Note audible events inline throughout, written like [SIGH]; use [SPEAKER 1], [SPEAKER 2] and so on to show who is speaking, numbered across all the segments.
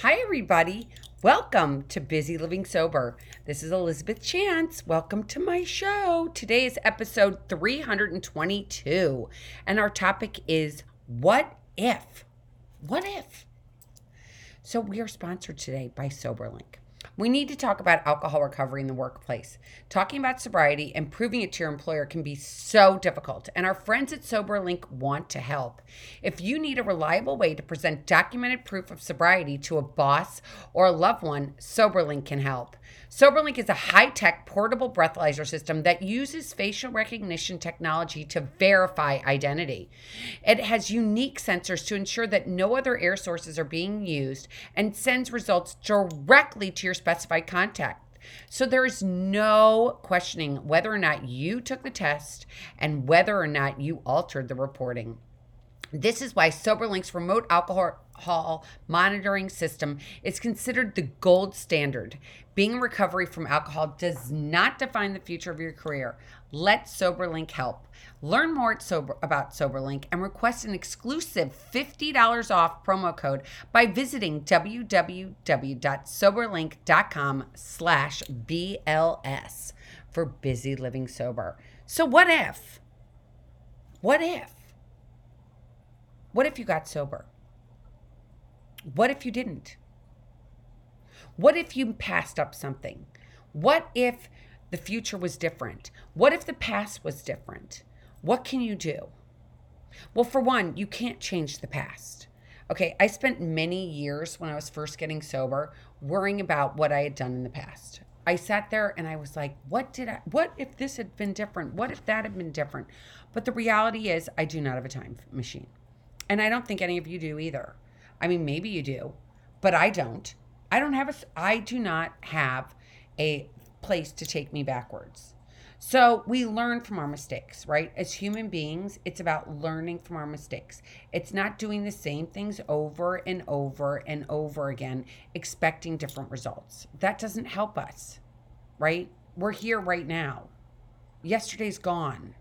[SPEAKER 1] Hi, everybody. Welcome to Busy Living Sober. This is Elizabeth Chance. Welcome to my show. Today is episode 322, and our topic is What If? What If? So, we are sponsored today by SoberLink. We need to talk about alcohol recovery in the workplace. Talking about sobriety and proving it to your employer can be so difficult, and our friends at SoberLink want to help. If you need a reliable way to present documented proof of sobriety to a boss or a loved one, SoberLink can help. SoberLink is a high tech portable breathalyzer system that uses facial recognition technology to verify identity. It has unique sensors to ensure that no other air sources are being used and sends results directly to your specified contact. So there is no questioning whether or not you took the test and whether or not you altered the reporting. This is why SoberLink's remote alcohol monitoring system is considered the gold standard. Being in recovery from alcohol does not define the future of your career. Let SoberLink help. Learn more at Sober, about SoberLink and request an exclusive $50 off promo code by visiting www.soberlink.com slash BLS for Busy Living Sober. So what if? What if? What if you got sober? What if you didn't? What if you passed up something? What if the future was different? What if the past was different? What can you do? Well, for one, you can't change the past. Okay, I spent many years when I was first getting sober worrying about what I had done in the past. I sat there and I was like, what did I, what if this had been different? What if that had been different? But the reality is, I do not have a time machine. And I don't think any of you do either. I mean, maybe you do, but I don't. I don't have a, I do not have a place to take me backwards. So we learn from our mistakes, right? As human beings, it's about learning from our mistakes. It's not doing the same things over and over and over again, expecting different results. That doesn't help us, right? We're here right now. Yesterday's gone.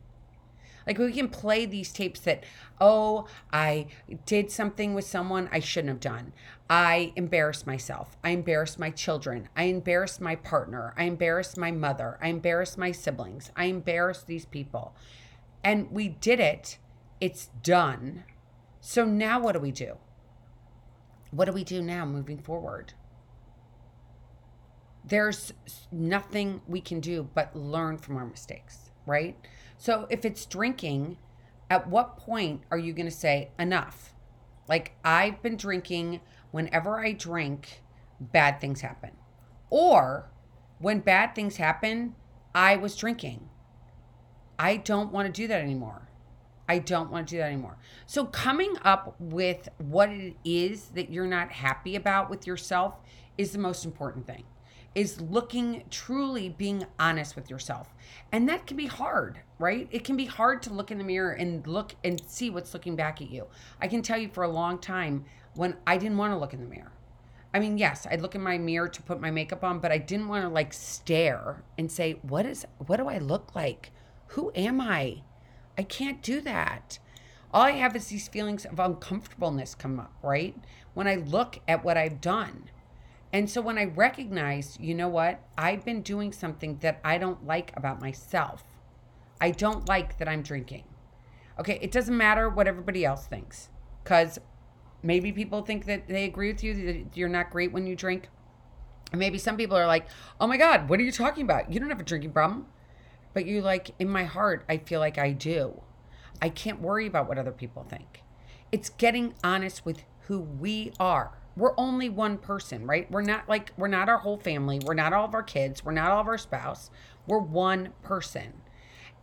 [SPEAKER 1] Like we can play these tapes that, oh, I did something with someone I shouldn't have done. I embarrassed myself. I embarrassed my children. I embarrassed my partner. I embarrassed my mother. I embarrassed my siblings. I embarrassed these people. And we did it. It's done. So now what do we do? What do we do now moving forward? There's nothing we can do but learn from our mistakes, right? So if it's drinking, at what point are you going to say enough? Like I've been drinking, whenever I drink, bad things happen. Or when bad things happen, I was drinking. I don't want to do that anymore. I don't want to do that anymore. So, coming up with what it is that you're not happy about with yourself is the most important thing is looking truly being honest with yourself. And that can be hard, right? It can be hard to look in the mirror and look and see what's looking back at you. I can tell you for a long time when I didn't want to look in the mirror. I mean, yes, I'd look in my mirror to put my makeup on, but I didn't want to like stare and say, "What is what do I look like? Who am I?" I can't do that. All I have is these feelings of uncomfortableness come up, right? When I look at what I've done. And so when I recognized, you know what, I've been doing something that I don't like about myself. I don't like that I'm drinking. Okay, it doesn't matter what everybody else thinks because maybe people think that they agree with you that you're not great when you drink. And maybe some people are like, oh my God, what are you talking about? You don't have a drinking problem. But you like, in my heart, I feel like I do. I can't worry about what other people think. It's getting honest with who we are we're only one person, right? We're not like we're not our whole family. We're not all of our kids. We're not all of our spouse. We're one person.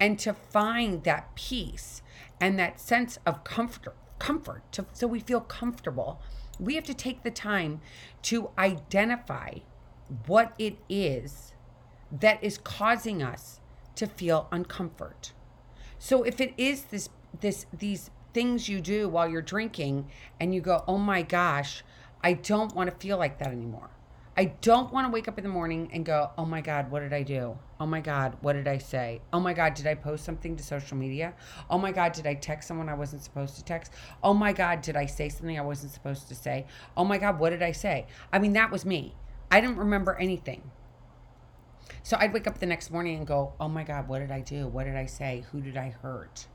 [SPEAKER 1] And to find that peace and that sense of comfort comfort to, so we feel comfortable, we have to take the time to identify what it is that is causing us to feel uncomfort. So if it is this this these things you do while you're drinking and you go, "Oh my gosh, I don't want to feel like that anymore. I don't want to wake up in the morning and go, oh my God, what did I do? Oh my God, what did I say? Oh my God, did I post something to social media? Oh my God, did I text someone I wasn't supposed to text? Oh my God, did I say something I wasn't supposed to say? Oh my God, what did I say? I mean, that was me. I didn't remember anything. So I'd wake up the next morning and go, oh my God, what did I do? What did I say? Who did I hurt?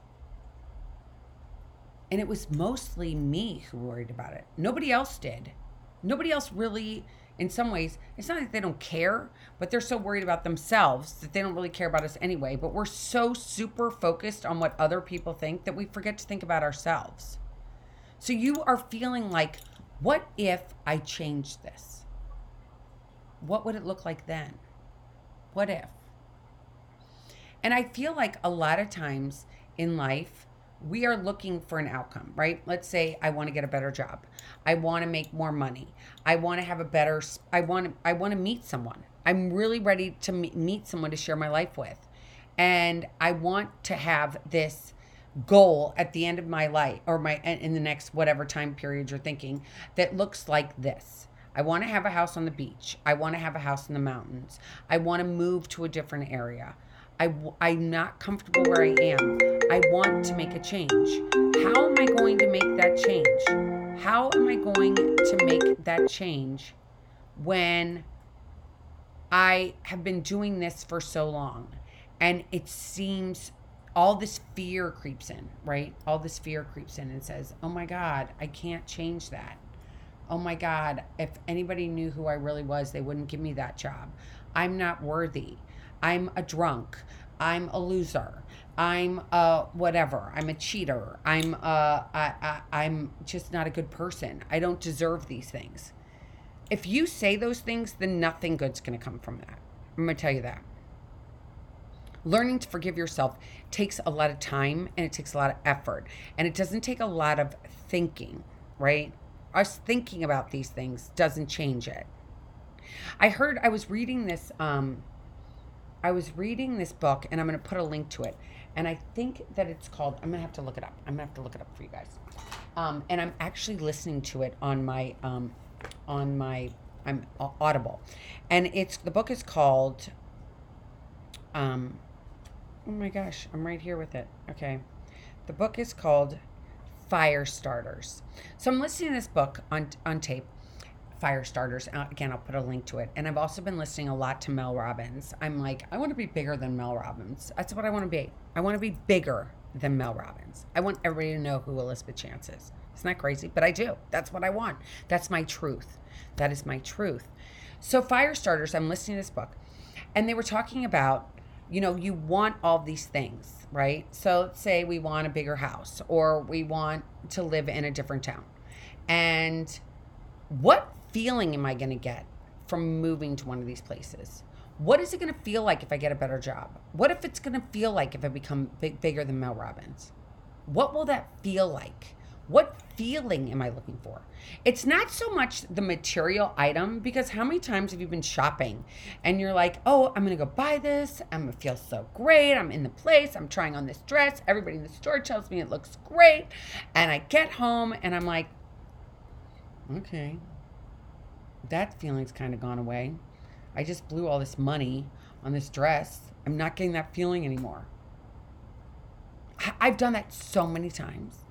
[SPEAKER 1] And it was mostly me who worried about it. Nobody else did. Nobody else really in some ways, it's not that they don't care, but they're so worried about themselves that they don't really care about us anyway. But we're so super focused on what other people think that we forget to think about ourselves. So you are feeling like, what if I changed this? What would it look like then? What if? And I feel like a lot of times in life, we are looking for an outcome, right? Let's say I want to get a better job. I want to make more money. I want to have a better I want to I want to meet someone. I'm really ready to meet someone to share my life with. And I want to have this goal at the end of my life or my in the next whatever time period you're thinking that looks like this. I want to have a house on the beach. I want to have a house in the mountains. I want to move to a different area. I, I'm not comfortable where I am. I want to make a change. How am I going to make that change? How am I going to make that change when I have been doing this for so long and it seems all this fear creeps in, right? All this fear creeps in and says, oh my God, I can't change that. Oh my God, if anybody knew who I really was, they wouldn't give me that job. I'm not worthy. I'm a drunk. I'm a loser. I'm a whatever. I'm a cheater. I'm a, I, I, I'm just not a good person. I don't deserve these things. If you say those things, then nothing good's going to come from that. I'm going to tell you that. Learning to forgive yourself takes a lot of time and it takes a lot of effort. And it doesn't take a lot of thinking, right? Us thinking about these things doesn't change it. I heard, I was reading this um, I was reading this book, and I'm going to put a link to it. And I think that it's called. I'm to have to look it up. I'm to have to look it up for you guys. Um, and I'm actually listening to it on my um, on my I'm Audible, and it's the book is called. Um, oh my gosh, I'm right here with it. Okay, the book is called Fire Starters. So I'm listening to this book on on tape, fire starters. Uh, again, I'll put a link to it. And I've also been listening a lot to Mel Robbins. I'm like, I want to be bigger than Mel Robbins. That's what I want to be. I want to be bigger than Mel Robbins. I want everybody to know who Elizabeth Chance is. It's not crazy, but I do. That's what I want. That's my truth. That is my truth. So, fire starters, I'm listening to this book, and they were talking about, you know, you want all these things, right? So, let's say we want a bigger house or we want to live in a different town. And what feeling am I going to get from moving to one of these places? What is it going to feel like if I get a better job? What if it's going to feel like if I become big, bigger than Mel Robbins? What will that feel like? What feeling am I looking for? It's not so much the material item because how many times have you been shopping and you're like, oh, I'm gonna go buy this. I'm gonna feel so great. I'm in the place. I'm trying on this dress. Everybody in the store tells me it looks great. And I get home and I'm like, okay, that feeling's kind of gone away. I just blew all this money on this dress. I'm not getting that feeling anymore. I've done that so many times.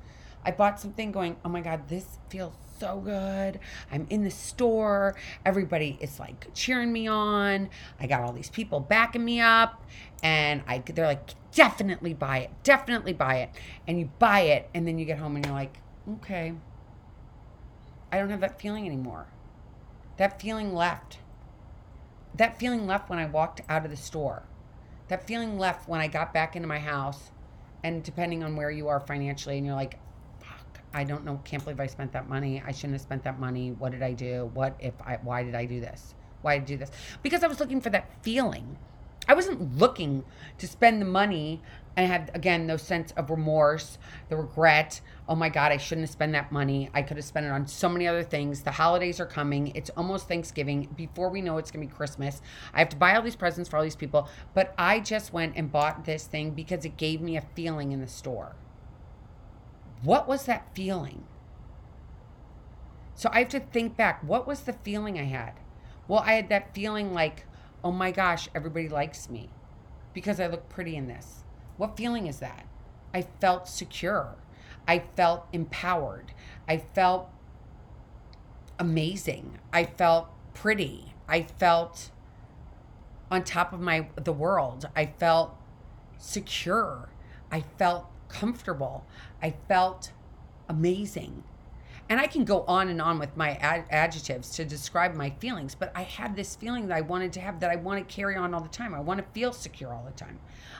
[SPEAKER 1] I bought something going, oh my God, this feels so good. I'm in the store. Everybody is like cheering me on. I got all these people backing me up. And I they're like, definitely buy it. Definitely buy it. And you buy it. And then you get home and you're like, okay, I don't have that feeling anymore. That feeling left. That feeling left when I walked out of the store. That feeling left when I got back into my house. And depending on where you are financially, and you're like, fuck, I don't know, can't believe I spent that money. I shouldn't have spent that money. What did I do? What if I, why did I do this? Why did I do this? Because I was looking for that feeling. I wasn't looking to spend the money I had again no sense of remorse, the regret. Oh my God, I shouldn't have spent that money. I could have spent it on so many other things. The holidays are coming. It's almost Thanksgiving. Before we know it's gonna be Christmas. I have to buy all these presents for all these people. But I just went and bought this thing because it gave me a feeling in the store. What was that feeling? So I have to think back. What was the feeling I had? Well, I had that feeling like, oh my gosh, everybody likes me because I look pretty in this. What feeling is that? I felt secure. I felt empowered. I felt amazing. I felt pretty. I felt on top of my the world. I felt secure. I felt comfortable. I felt amazing. And I can go on and on with my ad- adjectives to describe my feelings, but I had this feeling that I wanted to have that I want to carry on all the time. I want to feel secure all the time.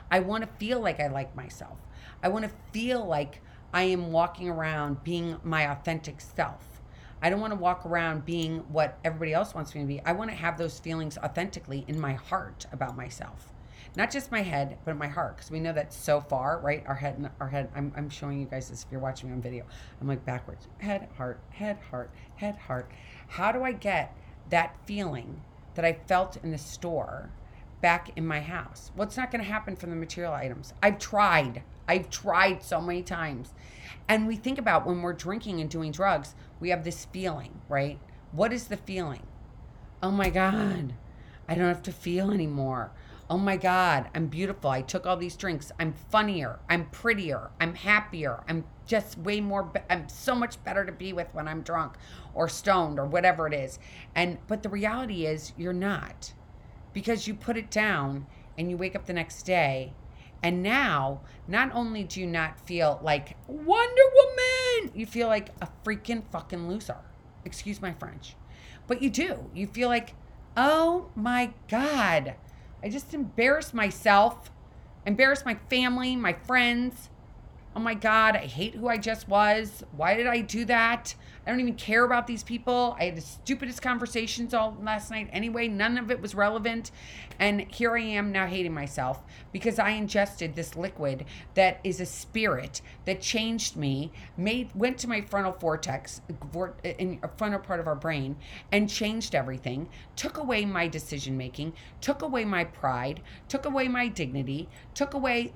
[SPEAKER 1] I want to feel like I like myself. I want to feel like I am walking around being my authentic self. I don't want to walk around being what everybody else wants me to be. I want to have those feelings authentically in my heart about myself not just my head, but my heart, because we know that so far, right? Our head, and our head. I'm, I'm showing you guys this if you're watching me on video. I'm like backwards, head, heart, head, heart, head, heart. How do I get that feeling that I felt in the store back in my house? Well, it's not going to happen from the material items. I've tried. I've tried so many times. And we think about when we're drinking and doing drugs, we have this feeling, right? What is the feeling? Oh my God, I don't have to feel anymore oh my God, I'm beautiful. I took all these drinks. I'm funnier. I'm prettier. I'm happier. I'm just way more, be- I'm so much better to be with when I'm drunk or stoned or whatever it is. And, but the reality is you're not because you put it down and you wake up the next day. And now, not only do you not feel like Wonder Woman, you feel like a freaking fucking loser. Excuse my French. But you do. You feel like, oh my God I just embarrassed myself, embarrassed my family, my friends. Oh my God, I hate who I just was. Why did I do that? I don't even care about these people. I had the stupidest conversations all last night anyway. None of it was relevant. And here I am now hating myself because I ingested this liquid that is a spirit that changed me, made went to my frontal cortex, in a frontal part of our brain, and changed everything, took away my decision making, took away my pride, took away my dignity, took away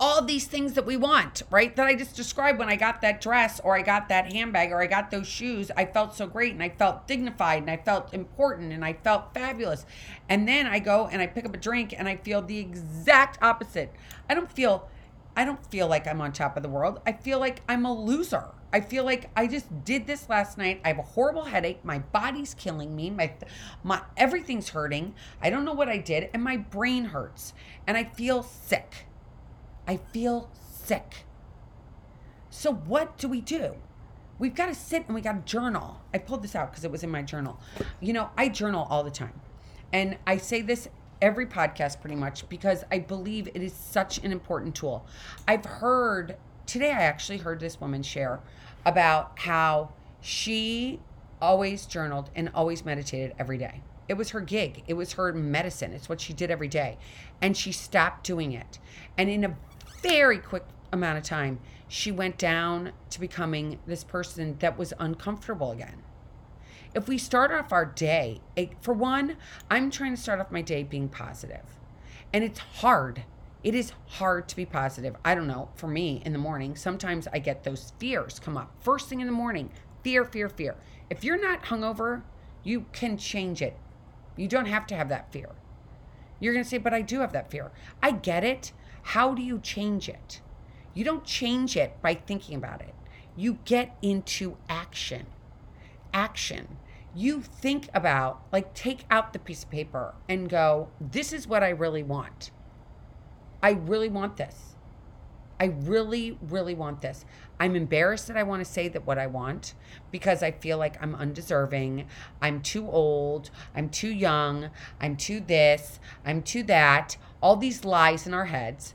[SPEAKER 1] all these things that we want, right? That I just described when I got that dress or I got that handbag or I got those shoes. I felt so great and I felt dignified and I felt important and I felt fabulous. And then I go and I pick up a drink and I feel the exact opposite. I don't feel I don't feel like I'm on top of the world. I feel like I'm a loser. I feel like I just did this last night. I have a horrible headache. My body's killing me. My my everything's hurting. I don't know what I did and my brain hurts and I feel sick. I feel sick. So, what do we do? We've got to sit and we got to journal. I pulled this out because it was in my journal. You know, I journal all the time. And I say this every podcast pretty much because I believe it is such an important tool. I've heard, today I actually heard this woman share about how she always journaled and always meditated every day. It was her gig. It was her medicine. It's what she did every day. And she stopped doing it. And in a very quick amount of time, she went down to becoming this person that was uncomfortable again. If we start off our day, for one, I'm trying to start off my day being positive. And it's hard. It is hard to be positive. I don't know, for me in the morning, sometimes I get those fears come up. First thing in the morning, fear, fear, fear. If you're not hungover, you can change it. You don't have to have that fear. You're going to say, but I do have that fear. I get it. How do you change it? You don't change it by thinking about it. You get into action. Action. You think about, like, take out the piece of paper and go, this is what I really want. I really want this. I really, really want this. I'm embarrassed that I want to say that what I want because I feel like I'm undeserving. I'm too old. I'm too young. I'm too this. I'm too that all these lies in our heads.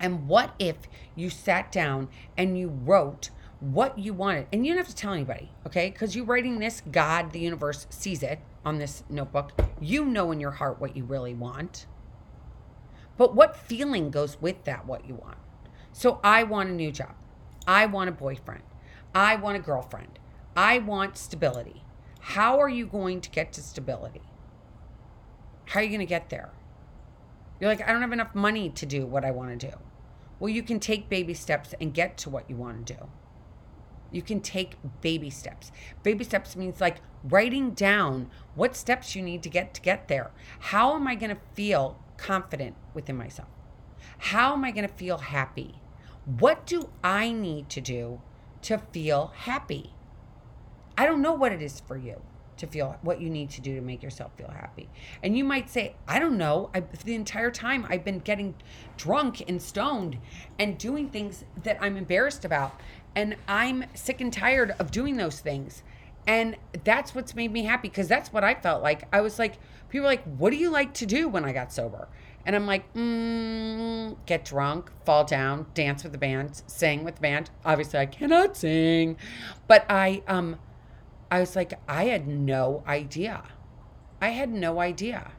[SPEAKER 1] And what if you sat down and you wrote what you wanted? And you don't have to tell anybody, okay? Because you're writing this, God, the universe sees it on this notebook. You know in your heart what you really want. But what feeling goes with that, what you want? So I want a new job. I want a boyfriend. I want a girlfriend. I want stability. How are you going to get to stability? How are you going to get there? You're like, I don't have enough money to do what I want to do. Well, you can take baby steps and get to what you want to do. You can take baby steps. Baby steps means like writing down what steps you need to get to get there. How am I going to feel confident within myself? How am I going to feel happy? What do I need to do to feel happy? I don't know what it is for you to feel what you need to do to make yourself feel happy. And you might say, I don't know. I, the entire time I've been getting drunk and stoned and doing things that I'm embarrassed about. And I'm sick and tired of doing those things. And that's what's made me happy because that's what I felt like. I was like, people were like, what do you like to do when I got sober? And I'm like, mm, get drunk, fall down, dance with the band, sing with the band. Obviously, I cannot sing, but I um, I was like, I had no idea. I had no idea.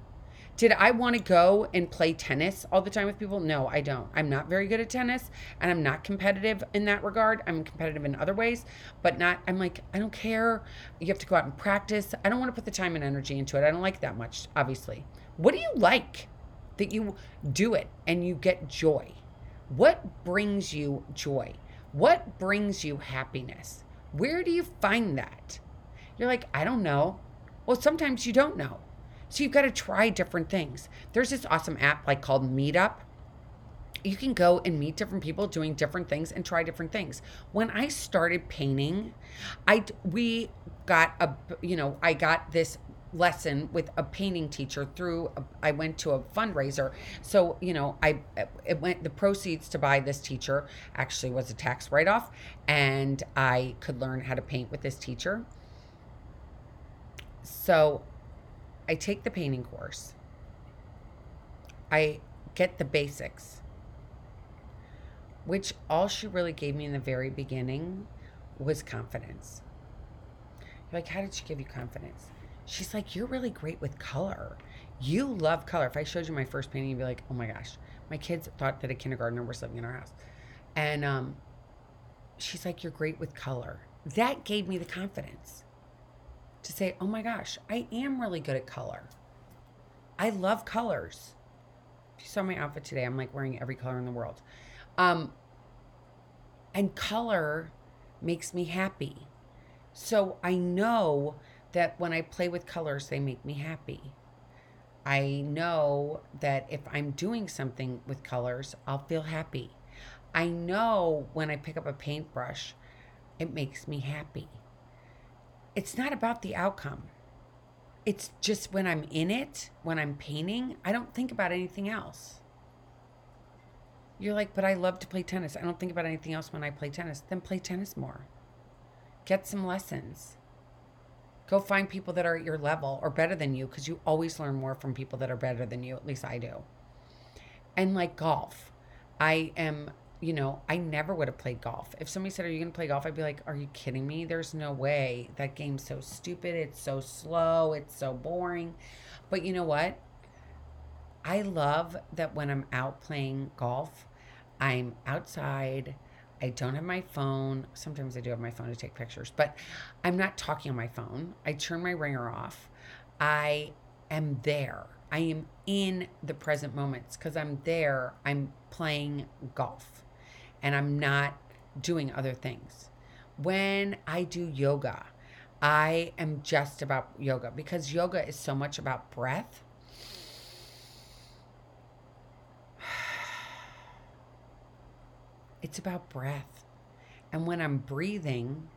[SPEAKER 1] Did I want to go and play tennis all the time with people? No, I don't. I'm not very good at tennis and I'm not competitive in that regard. I'm competitive in other ways, but not, I'm like, I don't care. You have to go out and practice. I don't want to put the time and energy into it. I don't like that much, obviously. What do you like that you do it and you get joy? What brings you joy? What brings you happiness? Where do you find that? You're like, I don't know. Well, sometimes you don't know. So you've got to try different things. There's this awesome app like called Meetup. You can go and meet different people doing different things and try different things. When I started painting, I we got a you know, I got this lesson with a painting teacher through a, I went to a fundraiser. So, you know, I it went the proceeds to buy this teacher actually was a tax write-off and I could learn how to paint with this teacher. So I take the painting course. I get the basics, which all she really gave me in the very beginning was confidence. You're like, how did she give you confidence? She's like, you're really great with color. You love color. If I showed you my first painting, you'd be like, oh my gosh. My kids thought that a kindergartner was living in our house. And um, she's like, you're great with color. That gave me the confidence to say, oh my gosh, I am really good at color. I love colors. If you saw my outfit today, I'm like wearing every color in the world. Um, and color makes me happy. So I know that when I play with colors, they make me happy. I know that if I'm doing something with colors, I'll feel happy. I know when I pick up a paintbrush, it makes me happy it's not about the outcome. It's just when I'm in it, when I'm painting, I don't think about anything else. You're like, but I love to play tennis. I don't think about anything else when I play tennis. Then play tennis more. Get some lessons. Go find people that are at your level or better than you because you always learn more from people that are better than you. At least I do. And like golf, I am you know, I never would have played golf. If somebody said, Are you going to play golf? I'd be like, Are you kidding me? There's no way. That game's so stupid. It's so slow. It's so boring. But you know what? I love that when I'm out playing golf, I'm outside. I don't have my phone. Sometimes I do have my phone to take pictures, but I'm not talking on my phone. I turn my ringer off. I am there. I am in the present moments because I'm there. I'm playing golf and I'm not doing other things. When I do yoga, I am just about yoga because yoga is so much about breath. [SIGHS] It's about breath. And when I'm breathing,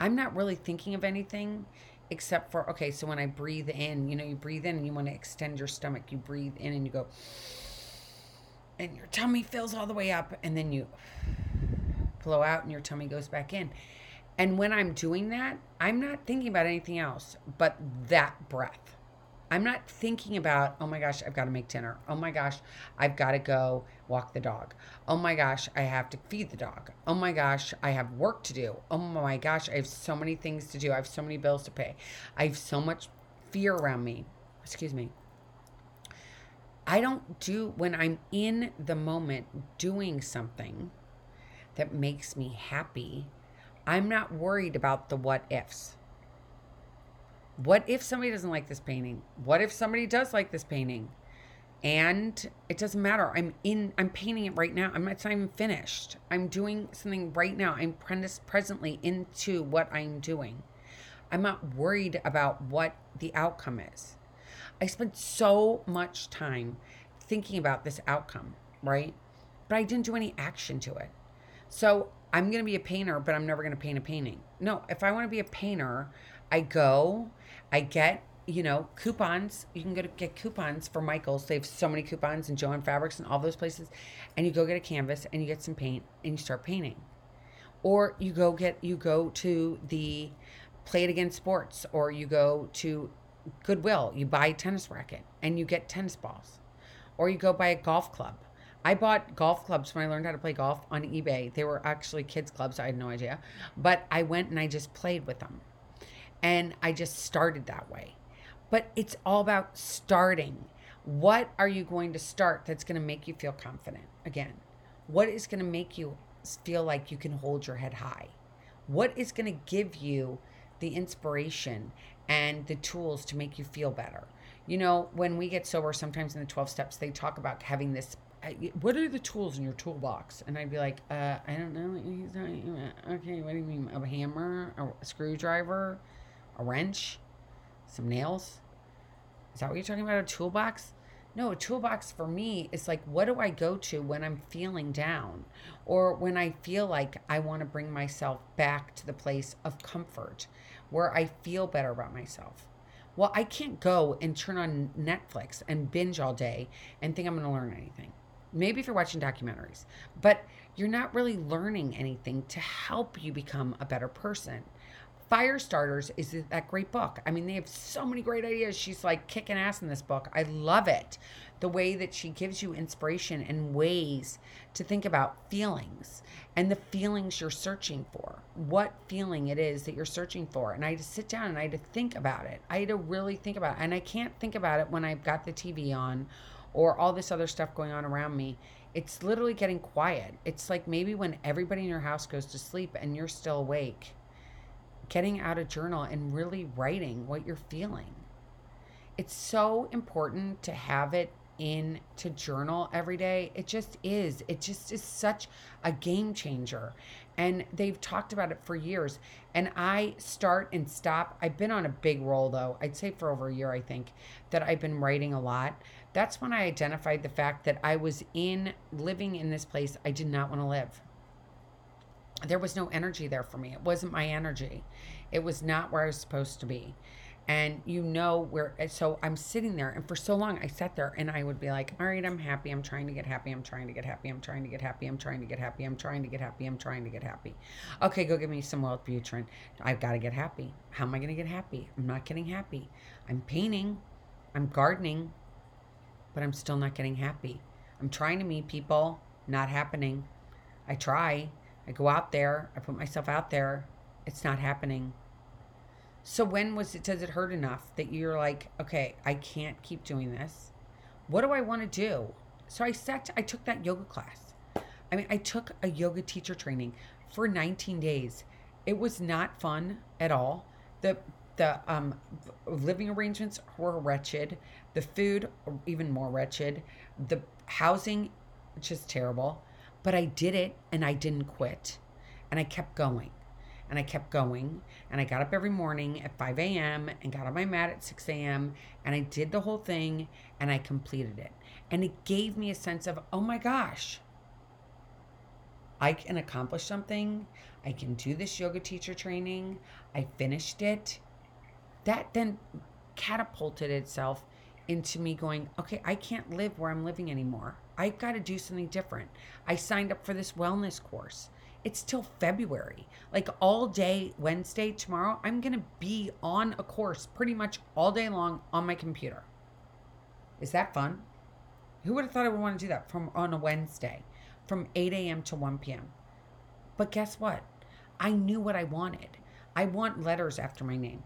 [SPEAKER 1] I'm not really thinking of anything except for, okay, so when I breathe in, you know, you breathe in and you want to extend your stomach, you breathe in and you go, and your tummy fills all the way up and then you blow out and your tummy goes back in. And when I'm doing that, I'm not thinking about anything else but that breath. I'm not thinking about, oh my gosh, I've got to make dinner. Oh my gosh, I've got to go walk the dog. Oh my gosh, I have to feed the dog. Oh my gosh, I have work to do. Oh my gosh, I have so many things to do. I have so many bills to pay. I have so much fear around me. Excuse me. I don't do, when I'm in the moment doing something that makes me happy, I'm not worried about the what ifs. What if somebody doesn't like this painting? What if somebody does like this painting? and it doesn't matter. I'm in. I'm painting it right now. I'm not even finished. I'm doing something right now. I'm presently into what I'm doing. I'm not worried about what the outcome is. I spent so much time thinking about this outcome, right? But I didn't do any action to it. So I'm going to be a painter, but I'm never going to paint a painting. No, if I want to be a painter, I go, I get, you know, coupons. You can go to get coupons for Michaels. They have so many coupons and Joann Fabrics and all those places. And you go get a canvas and you get some paint and you start painting. Or you go get, you go to the Play It Again Sports or you go to Goodwill. You buy a tennis racket and you get tennis balls. Or you go buy a golf club I bought golf clubs when I learned how to play golf on eBay. They were actually kids' clubs. I had no idea. But I went and I just played with them. And I just started that way. But it's all about starting. What are you going to start that's going to make you feel confident? Again, what is going to make you feel like you can hold your head high? What is going to give you the inspiration and the tools to make you feel better? You know, when we get sober, sometimes in the 12 steps, they talk about having this what are the tools in your toolbox? And I'd be like, uh, I don't know. Okay, what do you mean? A hammer, a screwdriver, a wrench, some nails? Is that what you're talking about? A toolbox? No, a toolbox for me is like, what do I go to when I'm feeling down or when I feel like I want to bring myself back to the place of comfort where I feel better about myself? Well, I can't go and turn on Netflix and binge all day and think I'm going to learn anything maybe if you're watching documentaries, but you're not really learning anything to help you become a better person. Fire Starters is that great book. I mean, they have so many great ideas. She's like kicking ass in this book. I love it. The way that she gives you inspiration and ways to think about feelings and the feelings you're searching for. What feeling it is that you're searching for. And I had to sit down and I had to think about it. I had to really think about it. And I can't think about it when I've got the TV on or all this other stuff going on around me. It's literally getting quiet. It's like maybe when everybody in your house goes to sleep and you're still awake, getting out a journal and really writing what you're feeling. It's so important to have it in to journal every day. It just is. It just is such a game changer. And they've talked about it for years. And I start and stop. I've been on a big roll though. I'd say for over a year, I think, that I've been writing a lot that's when I identified the fact that I was in living in this place I did not want to live. There was no energy there for me. It wasn't my energy. It was not where I was supposed to be. And you know where, so I'm sitting there, and for so long I sat there and I would be like, all right, I'm happy. I'm trying to get happy. I'm trying to get happy. I'm trying to get happy. I'm trying to get happy. I'm trying to get happy. I'm trying to get happy. Okay, go give me some Wellbutrin. I've got to get happy. How am I going to get happy? I'm not getting happy. I'm painting. I'm gardening but I'm still not getting happy. I'm trying to meet people, not happening. I try. I go out there, I put myself out there. It's not happening. So when was it does it hurt enough that you're like, okay, I can't keep doing this? What do I want to do? So I sat I took that yoga class. I mean, I took a yoga teacher training for 19 days. It was not fun at all. The the um, living arrangements were wretched. The food, even more wretched. The housing, just terrible. But I did it and I didn't quit. And I kept going. And I kept going. And I got up every morning at 5 a.m. and got on my mat at 6 a.m. And I did the whole thing and I completed it. And it gave me a sense of, oh my gosh, I can accomplish something. I can do this yoga teacher training. I finished it that then catapulted itself into me going, okay, I can't live where I'm living anymore. I've got to do something different. I signed up for this wellness course. It's till February. Like all day Wednesday, tomorrow, I'm going to be on a course pretty much all day long on my computer. Is that fun? Who would have thought I would want to do that from on a Wednesday from 8 a.m. to 1 p.m.? But guess what? I knew what I wanted. I want letters after my name.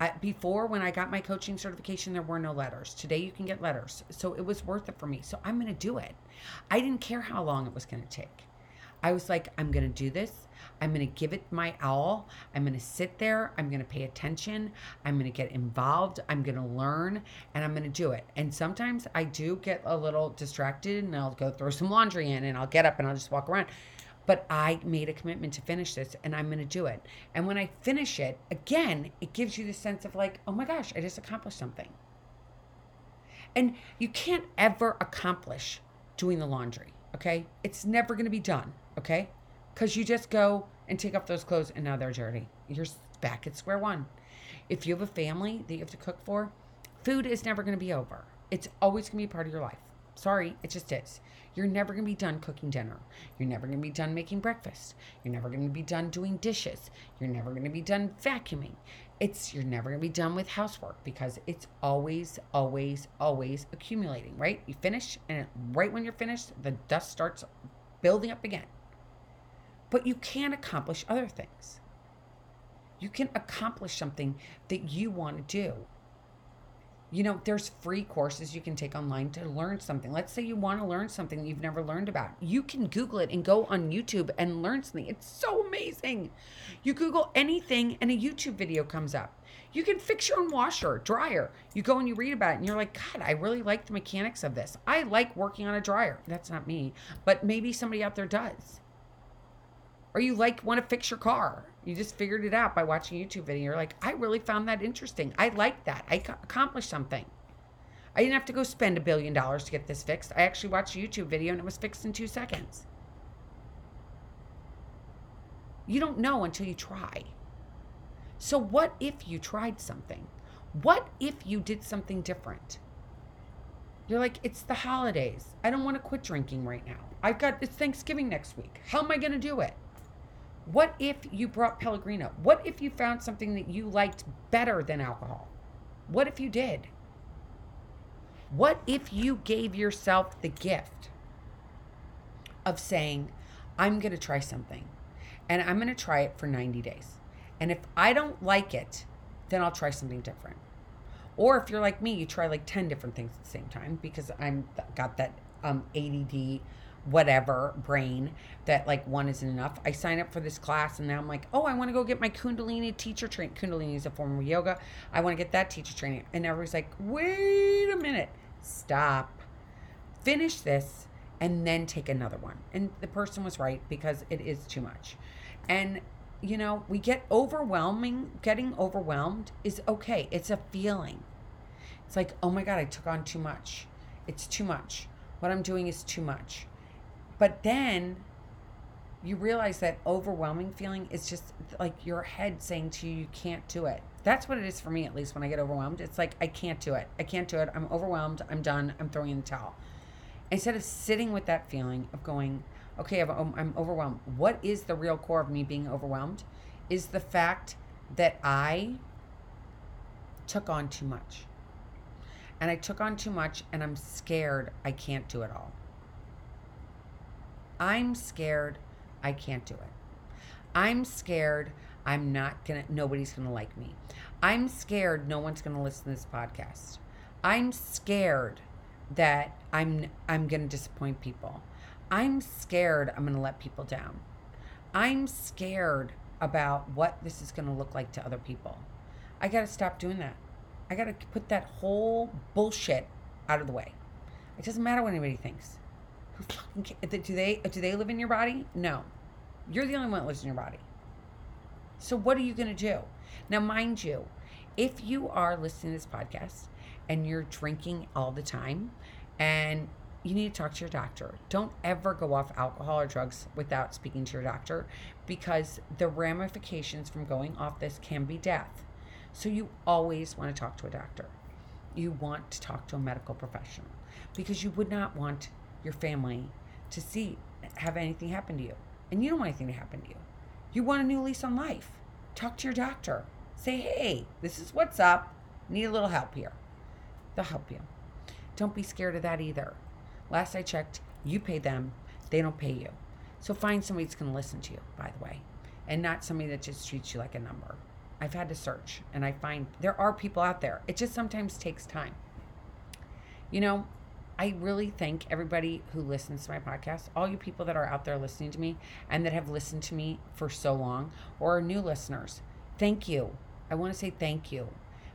[SPEAKER 1] I, before, when I got my coaching certification, there were no letters. Today, you can get letters. So it was worth it for me. So I'm going to do it. I didn't care how long it was going to take. I was like, I'm going to do this. I'm going to give it my all. I'm going to sit there. I'm going to pay attention. I'm going to get involved. I'm going to learn and I'm going to do it. And sometimes I do get a little distracted and I'll go throw some laundry in and I'll get up and I'll just walk around. But I made a commitment to finish this and I'm going to do it. And when I finish it, again, it gives you the sense of like, oh my gosh, I just accomplished something. And you can't ever accomplish doing the laundry, okay? It's never going to be done, okay? Because you just go and take off those clothes and now they're dirty. You're back at square one. If you have a family that you have to cook for, food is never going to be over. It's always going to be part of your life. Sorry, it just is. You're never going to be done cooking dinner. You're never going to be done making breakfast. You're never going to be done doing dishes. You're never going to be done vacuuming. It's you're never going to be done with housework because it's always always always accumulating, right? You finish and right when you're finished, the dust starts building up again. But you can accomplish other things. You can accomplish something that you want to do you know, there's free courses you can take online to learn something. Let's say you want to learn something you've never learned about. You can Google it and go on YouTube and learn something. It's so amazing. You Google anything and a YouTube video comes up. You can fix your own washer, dryer. You go and you read about it and you're like, God, I really like the mechanics of this. I like working on a dryer. That's not me, but maybe somebody out there does. Or you like want to fix your car you just figured it out by watching a YouTube video. You're like, I really found that interesting. I like that. I accomplished something. I didn't have to go spend a billion dollars to get this fixed. I actually watched a YouTube video and it was fixed in two seconds. You don't know until you try. So, what if you tried something? What if you did something different? You're like, it's the holidays. I don't want to quit drinking right now. I've got it's Thanksgiving next week. How am I going to do it? What if you brought Pellegrino? What if you found something that you liked better than alcohol? What if you did? What if you gave yourself the gift of saying, I'm going to try something and I'm going to try it for 90 days. And if I don't like it, then I'll try something different. Or if you're like me, you try like 10 different things at the same time because I'm got that um, ADD whatever brain that like one isn't enough. I sign up for this class and now I'm like, oh, I want to go get my Kundalini teacher training. Kundalini is a form of yoga. I want to get that teacher training. And everybody's like, wait a minute, stop, finish this, and then take another one. And the person was right because it is too much. And you know, we get overwhelming. Getting overwhelmed is okay. It's a feeling. It's like, oh my God, I took on too much. It's too much. What I'm doing is too much but then you realize that overwhelming feeling is just like your head saying to you, you can't do it. That's what it is for me, at least when I get overwhelmed. It's like, I can't do it. I can't do it. I'm overwhelmed. I'm done. I'm throwing in the towel. Instead of sitting with that feeling of going, okay, um, I'm overwhelmed. What is the real core of me being overwhelmed? Is the fact that I took on too much. And I took on too much, and I'm scared I can't do it all. I'm scared I can't do it. I'm scared I'm not gonna, nobody's gonna like me. I'm scared no one's gonna listen to this podcast. I'm scared that I'm I'm gonna disappoint people. I'm scared I'm gonna let people down. I'm scared about what this is gonna look like to other people. I gotta stop doing that. I gotta put that whole bullshit out of the way. It doesn't matter what anybody thinks. Do they do they live in your body? No. You're the only one that lives in your body. So what are you going to do? Now, mind you, if you are listening to this podcast and you're drinking all the time and you need to talk to your doctor. Don't ever go off alcohol or drugs without speaking to your doctor because the ramifications from going off this can be death. So you always want to talk to a doctor. You want to talk to a medical professional because you would not want your family to see have anything happen to you. And you don't want anything to happen to you. You want a new lease on life. Talk to your doctor. Say, hey, this is what's up. Need a little help here. They'll help you. Don't be scared of that either. Last I checked, you pay them, they don't pay you. So find somebody that's going to listen to you, by the way, and not somebody that just treats you like a number. I've had to search and I find there are people out there. It just sometimes takes time. You know, I really thank everybody who listens to my podcast, all you people that are out there listening to me and that have listened to me for so long, or are new listeners. Thank you. I want to say thank you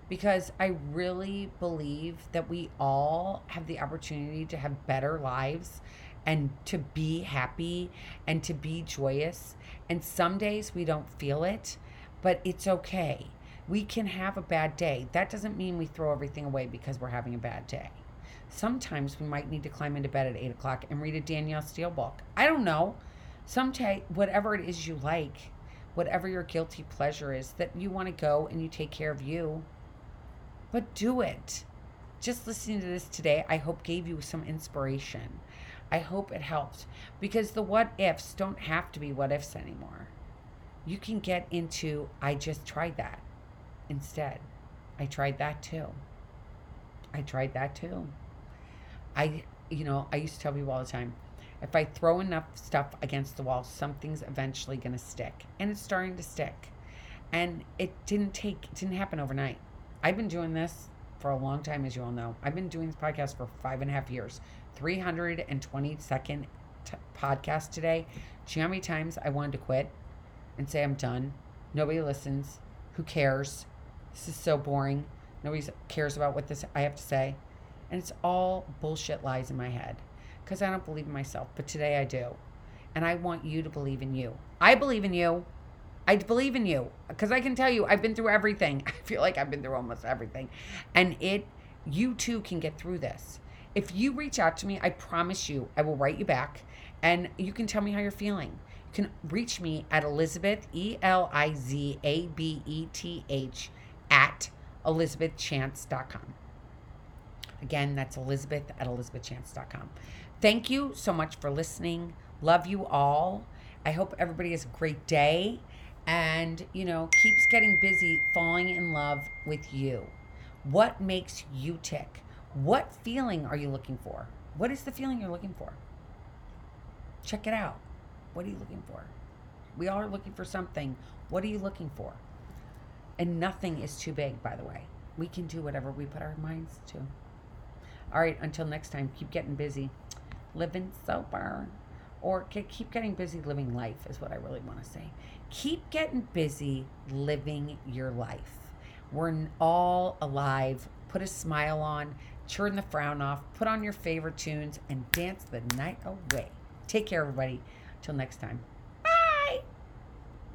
[SPEAKER 1] because I really believe that we all have the opportunity to have better lives and to be happy and to be joyous. And some days we don't feel it, but it's okay. We can have a bad day. That doesn't mean we throw everything away because we're having a bad day. Sometimes we might need to climb into bed at eight o'clock and read a Danielle Steel book. I don't know. Sometimes, whatever it is you like, whatever your guilty pleasure is, that you want to go and you take care of you, but do it. Just listening to this today, I hope gave you some inspiration. I hope it helped because the what ifs don't have to be what ifs anymore. You can get into, I just tried that instead. I tried that too. I tried that too. I, you know, I used to tell people all the time if I throw enough stuff against the wall, something's eventually going to stick. And it's starting to stick. And it didn't take, it didn't happen overnight. I've been doing this for a long time, as you all know. I've been doing this podcast for five and a half years. 322nd t- podcast today. Do you know how many times I wanted to quit and say I'm done? Nobody listens. Who cares? This is so boring. Nobody cares about what this I have to say. And it's all bullshit lies in my head because I don't believe in myself. But today I do. And I want you to believe in you. I believe in you. I believe in you because I can tell you I've been through everything. [LAUGHS] I feel like I've been through almost everything. And it, you too can get through this. If you reach out to me, I promise you, I will write you back and you can tell me how you're feeling. You can reach me at Elizabeth, E L I Z A B E T H, at elizabethchance.com. Again, that's Elizabeth at elizabethchance.com. Thank you so much for listening. Love you all. I hope everybody has a great day and, you know, keeps getting busy falling in love with you. What makes you tick? What feeling are you looking for? What is the feeling you're looking for? Check it out. What are you looking for? We all are looking for something. What are you looking for? And nothing is too big, by the way. We can do whatever we put our minds to. All right, until next time, keep getting busy, living sober, or keep getting busy living life, is what I really want to say. Keep getting busy living your life. We're all alive. Put a smile on, turn the frown off, put on your favorite tunes, and dance the night away. Take care, everybody. Till next time.